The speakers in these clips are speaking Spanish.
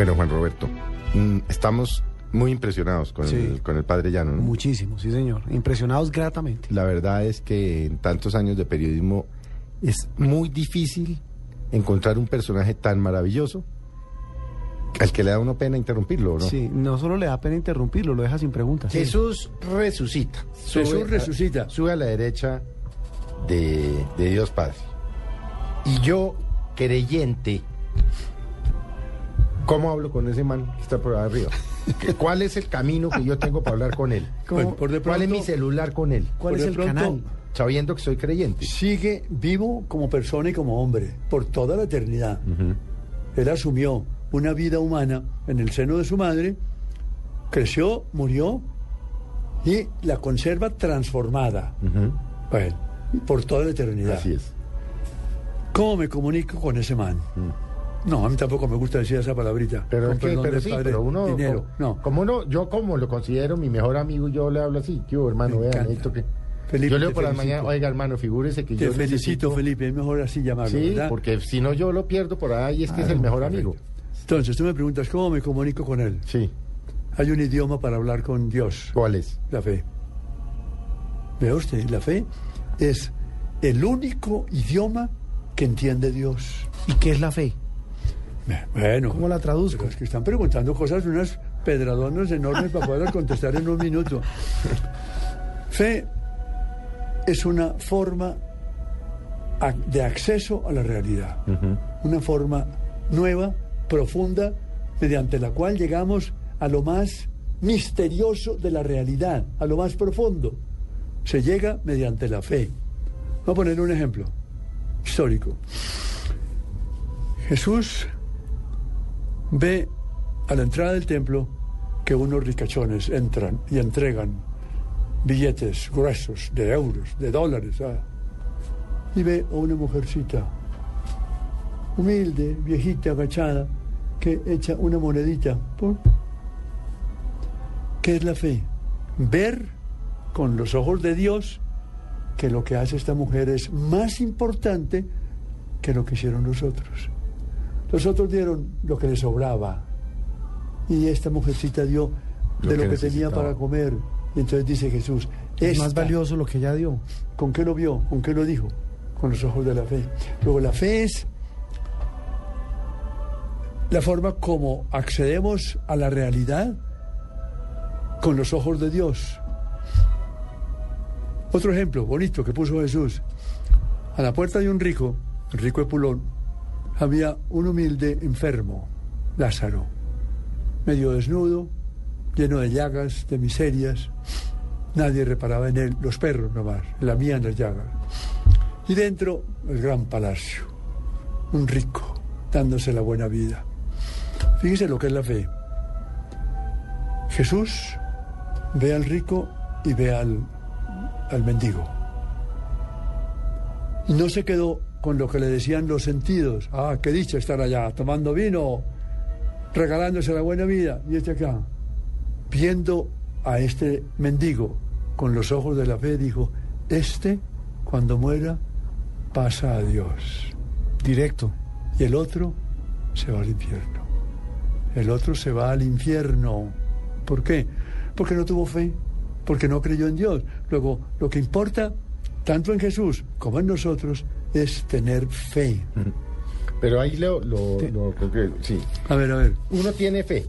Bueno, Juan Roberto, mm, estamos muy impresionados con, Sí. el, con el padre Llano. ¿no? Muchísimo, sí, señor. Impresionados gratamente. La verdad es que en tantos años de periodismo es muy difícil encontrar un personaje tan maravilloso al que le da uno pena interrumpirlo, ¿no? Sí, no solo le da pena interrumpirlo, lo deja sin preguntas. Jesús resucita. Jesús a- resucita. Sube a la derecha de, de Dios Padre. Y yo, creyente, ¿cómo hablo con ese man que está por arriba? ¿Qué- ¿Cuál es el camino que yo tengo para hablar con él? ¿Cómo? Pues, por de ¿Cuál es mi celular con él? ¿Cuál por es el pronto, canal? Sabiendo que soy creyente. Sigue vivo como persona y como hombre por toda la eternidad. Él asumió una vida humana en el seno de su madre, creció, murió y la conserva transformada. Bueno, por toda la eternidad. Así es. ¿Cómo me comunico con ese man? No, a mí tampoco me gusta decir esa palabrita. Pero, Con es que- pero sí, padre, pero uno, dinero. como, no. como uno, yo como lo considero mi mejor amigo, yo le hablo así, ¿qué hubo, hermano? Me Vean, necesito que... Felipe, yo leo te por la mañana, oiga, hermano, figúrese que Te yo felicito, necesito- Felipe, es mejor así llamarlo, Sí, ¿verdad? porque si no yo lo pierdo por ahí, es que es el mejor amigo. Entonces, tú me preguntas, ¿cómo me comunico con él? Sí. Hay un idioma para hablar con Dios, ¿Cuál es? la fe. Vea usted, la fe es el único idioma que entiende Dios. ¿Y qué es la fe? Bueno, ¿Cómo la traduzco? es que están preguntando cosas, unas pedradonas enormes para poder contestar en un minuto. Fe es una forma de acceso a la realidad, una forma nueva, profunda, mediante la cual llegamos a lo más misterioso de la realidad, a lo más profundo. Se llega mediante la fe. Voy a poner un ejemplo histórico. Jesús ve a la entrada del templo que unos ricachones entran y entregan billetes gruesos de euros, de dólares. ah. Y ve a una mujercita, humilde, viejita, agachada, que echa una monedita. ¿Qué es la fe? Ver con los ojos de Dios que lo que hace esta mujer es más importante que lo que hicieron los otros. Los otros dieron lo que les sobraba y esta mujercita dio Lo de lo que tenía para comer. Y entonces dice Jesús, Es más valioso lo que ella dio. ¿Con qué lo vio? ¿Con qué lo dijo? Con los ojos de la fe. Luego la fe es la forma como accedemos a la realidad con los ojos de Dios. Otro ejemplo bonito que puso Jesús. A la puerta de un rico, el rico Epulón, había un humilde enfermo, Lázaro, medio desnudo, lleno de llagas, de miserias. Nadie reparaba en él, los perros nomás, lamían las llagas. Y dentro, el gran palacio, un rico, dándose la buena vida. Fíjese lo que es la fe. Jesús ve al rico y ve al, al mendigo. No se quedó con lo que le decían los sentidos. Ah, qué dicha estar allá, tomando vino, regalándose la buena vida. Y este acá, viendo a este mendigo con los ojos de la fe, dijo, este, cuando muera, pasa a Dios. Directo. Y el otro se va al infierno. El otro se va al infierno. ¿Por qué? Porque no tuvo fe, porque no creyó en Dios. Luego, lo que importa, tanto en Jesús como en nosotros, es tener fe. Pero ahí lo, lo, lo concreto, sí. A ver, a ver. Uno tiene fe.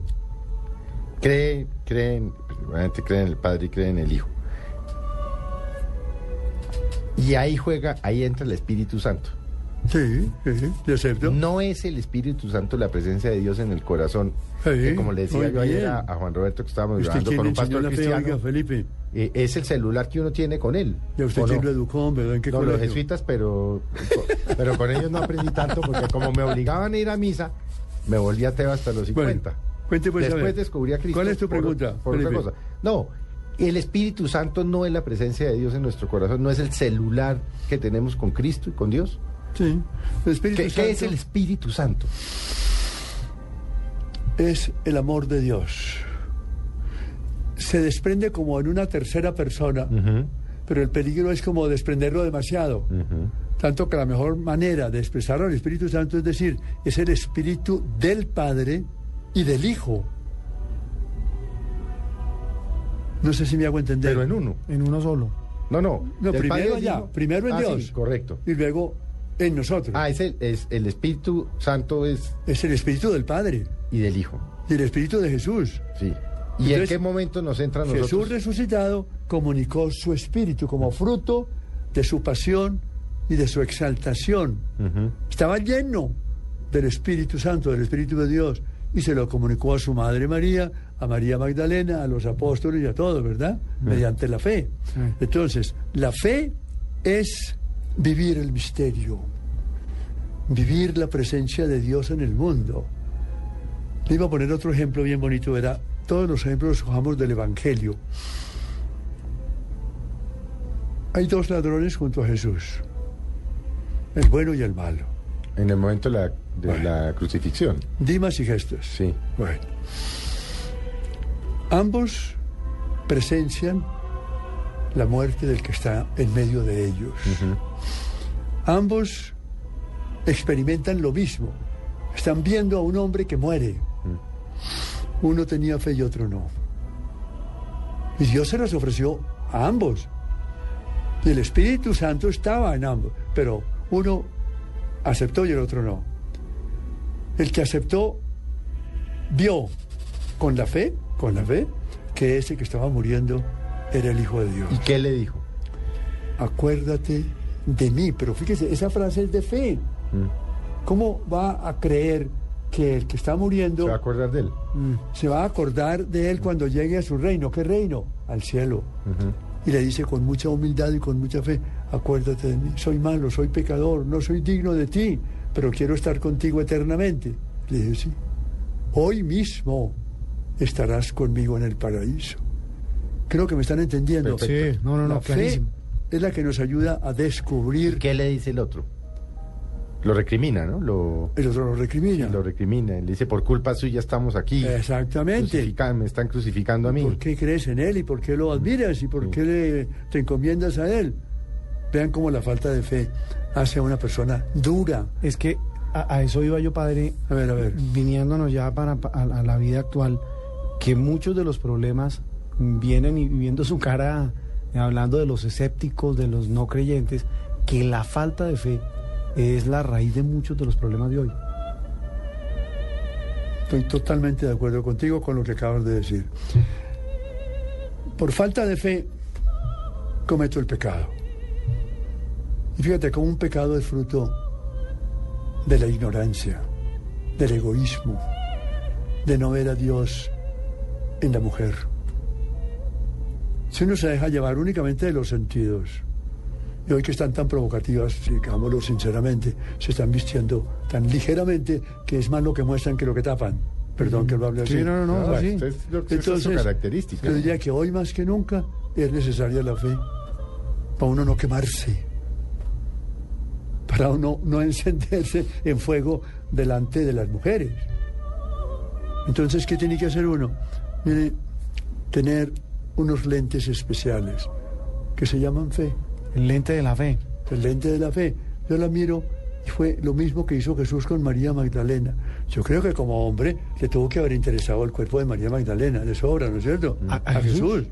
Cree, cree, en- principalmente cree en el Padre y cree en el Hijo. Y ahí juega, ahí entra el Espíritu Santo. Sí, sí, yo acepto. No es el Espíritu Santo la presencia de Dios en el corazón. Sí, que como le decía yo ayer a, a Juan Roberto que estábamos ¿Usted hablando quién con un pastor cristiano, oiga, Felipe? Eh, es el celular que uno tiene con él. ¿Y usted ¿o quién no? lo educó, verdad? ¿En qué No, los jesuitas, pero, pero con ellos no aprendí tanto porque como me obligaban a ir a misa, me volví ateo hasta los 50. Bueno, cuente pues, Después descubrí a Cristo. ¿Cuál es tu pregunta, Por, otra cosa. No, el Espíritu Santo no es la presencia de Dios en nuestro corazón, no es el celular que tenemos con Cristo y con Dios. Sí. El Espíritu ¿Qué, Santo qué es el Espíritu Santo? es el amor de Dios. Se desprende como en una tercera persona, pero el peligro es como desprenderlo demasiado. Tanto que la mejor manera de expresar al Espíritu Santo es decir, es el Espíritu del Padre y del Hijo. No sé si me hago entender. Pero en uno. En uno solo. No, no. No, primero allá, Hijo. primero en Ah, Dios. sí, correcto. Y luego en nosotros. Ah, es el, es el Espíritu Santo es Es el Espíritu del Padre y del Hijo. y el Espíritu de Jesús. Sí. ¿Y en qué momento nos entra a nosotros? Jesús resucitado comunicó su espíritu como fruto de su pasión y de su exaltación. Estaba lleno del Espíritu Santo, del Espíritu de Dios, y se lo comunicó a su madre María, a María Magdalena, a los apóstoles y a todos, ¿verdad? Mediante la fe. Entonces, la fe es vivir el misterio, vivir la presencia de Dios en el mundo. Le iba a poner otro ejemplo bien bonito, era todos los ejemplos los cojamos del Evangelio. Hay dos ladrones junto a Jesús, el bueno y el malo, En el momento de la, de Bueno. la crucifixión. Dimas y Gestos. Sí. Bueno, ambos presencian la muerte del que está en medio de ellos. Ambos experimentan lo mismo. Están viendo a un hombre que muere. Uno tenía fe y otro no. Y Dios se las ofreció a ambos. Y el Espíritu Santo estaba en ambos. Pero uno aceptó y el otro no. El que aceptó vio con la fe, con la fe, que ese que estaba muriendo era el Hijo de Dios ¿Y qué le dijo? acuérdate de mí. Pero fíjese, esa frase es de fe. Mm. ¿Cómo va a creer que el que está muriendo ¿Se va a acordar de él? se va a acordar de él cuando llegue a su reino? ¿Qué reino? Al cielo. Y le dice con mucha humildad y con mucha fe, acuérdate de mí, soy malo, soy pecador, no soy digno de ti, pero quiero estar contigo eternamente. Le dije, sí, hoy mismo estarás conmigo en el paraíso. Creo que me están entendiendo. Perfecto. Sí, no, no, no, La fe clarísimo. es la que nos ayuda a descubrir ¿Qué le dice el otro? Lo recrimina, ¿no? Lo, El otro lo recrimina. lo recrimina. Le dice, por culpa suya estamos aquí. Exactamente. Crucifican- me están crucificando a mí. ¿Por qué crees en él y por qué lo admiras y por qué le- te encomiendas a él? Vean cómo la falta de fe hace a una persona dura. Es que a, a eso iba yo, padre, A ver, a ver. viniéndonos ya para, pa- a, a la vida actual, que muchos de los problemas vienen y viendo su cara, eh, hablando de los escépticos, de los no creyentes, que la falta de fe es la raíz de muchos de los problemas de hoy. Estoy totalmente de acuerdo contigo con lo que acabas de decir. Por falta de fe cometo el pecado. Y fíjate cómo un pecado es fruto de la ignorancia, del egoísmo, de no ver a Dios en la mujer. Si uno se deja llevar únicamente de los sentidos, y hoy que están tan provocativas, digámoslo sinceramente, se están vistiendo tan ligeramente que es más lo que muestran que lo que tapan. Perdón que lo hable así. Sí, no, no, no, Ah, sí. esto es lo que- esa es su característica. yo diría que hoy más que nunca es necesaria la fe para uno no quemarse, para uno no encenderse en fuego delante de las mujeres. Entonces, ¿qué tiene que hacer uno? Mire, tener unos lentes especiales que se llaman fe, El lente de la fe. el lente de la fe. Yo la miro y fue lo mismo que hizo Jesús con María Magdalena. Yo creo que como hombre le tuvo que haber interesado el cuerpo de María Magdalena, de sobra, ¿no es cierto? ¿A- a Jesús?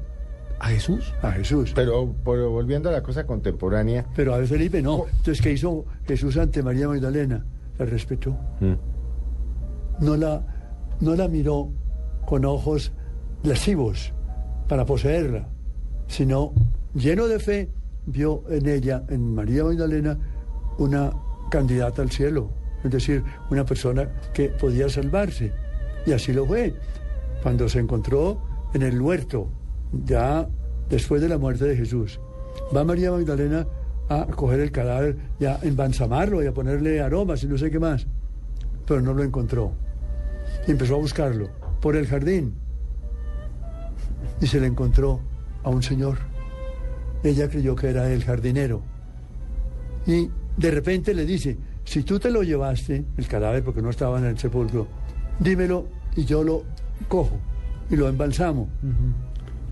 ¿A Jesús? A Jesús. Pero, pero volviendo a la cosa contemporánea, Pero a ver, Felipe, no. Entonces, ¿qué hizo Jesús ante María Magdalena? La respetó. mm, No la, no la miró con ojos lascivos para poseerla, sino lleno de fe, vio en ella, en María Magdalena, una candidata al cielo. Es decir, una persona que podía salvarse. Y así lo fue. Cuando se encontró en el huerto, ya después de la muerte de Jesús, va María Magdalena a coger el cadáver y a embalsamarlo y a ponerle aromas y no sé qué más. Pero no lo encontró. Y empezó a buscarlo por el jardín. Y se le encontró a un señor. Ella creyó que era el jardinero. Y de repente le dice, si tú te lo llevaste, el cadáver porque no estaba en el sepulcro, dímelo y yo lo cojo y lo embalsamo.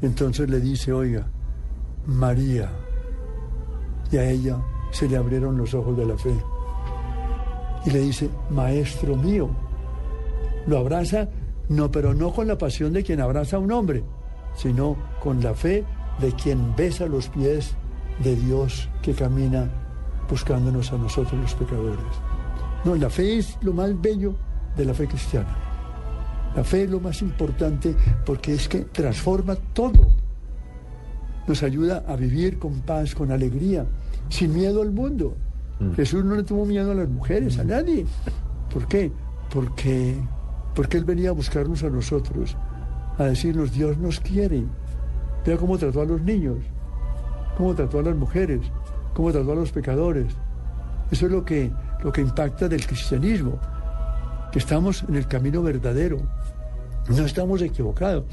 Entonces le dice, oiga, María. Y a ella se le abrieron los ojos de la fe. Y le dice, maestro mío. Lo abraza No, pero no con la pasión de quien abraza a un hombre, sino con la fe de quien besa los pies de Dios que camina buscándonos a nosotros los pecadores. No, la fe es lo más bello de la fe cristiana. La fe es lo más importante porque es que transforma todo. Nos ayuda a vivir con paz, con alegría, sin miedo al mundo. Jesús no le tuvo miedo a las mujeres, a nadie. ¿Por qué? Porque, porque Él venía a buscarnos a nosotros, a decirnos, Dios nos quiere. Vea cómo trató a los niños, cómo trató a las mujeres, cómo trató a los pecadores. Eso es lo que, lo que impacta del cristianismo, que estamos en el camino verdadero, no estamos equivocados.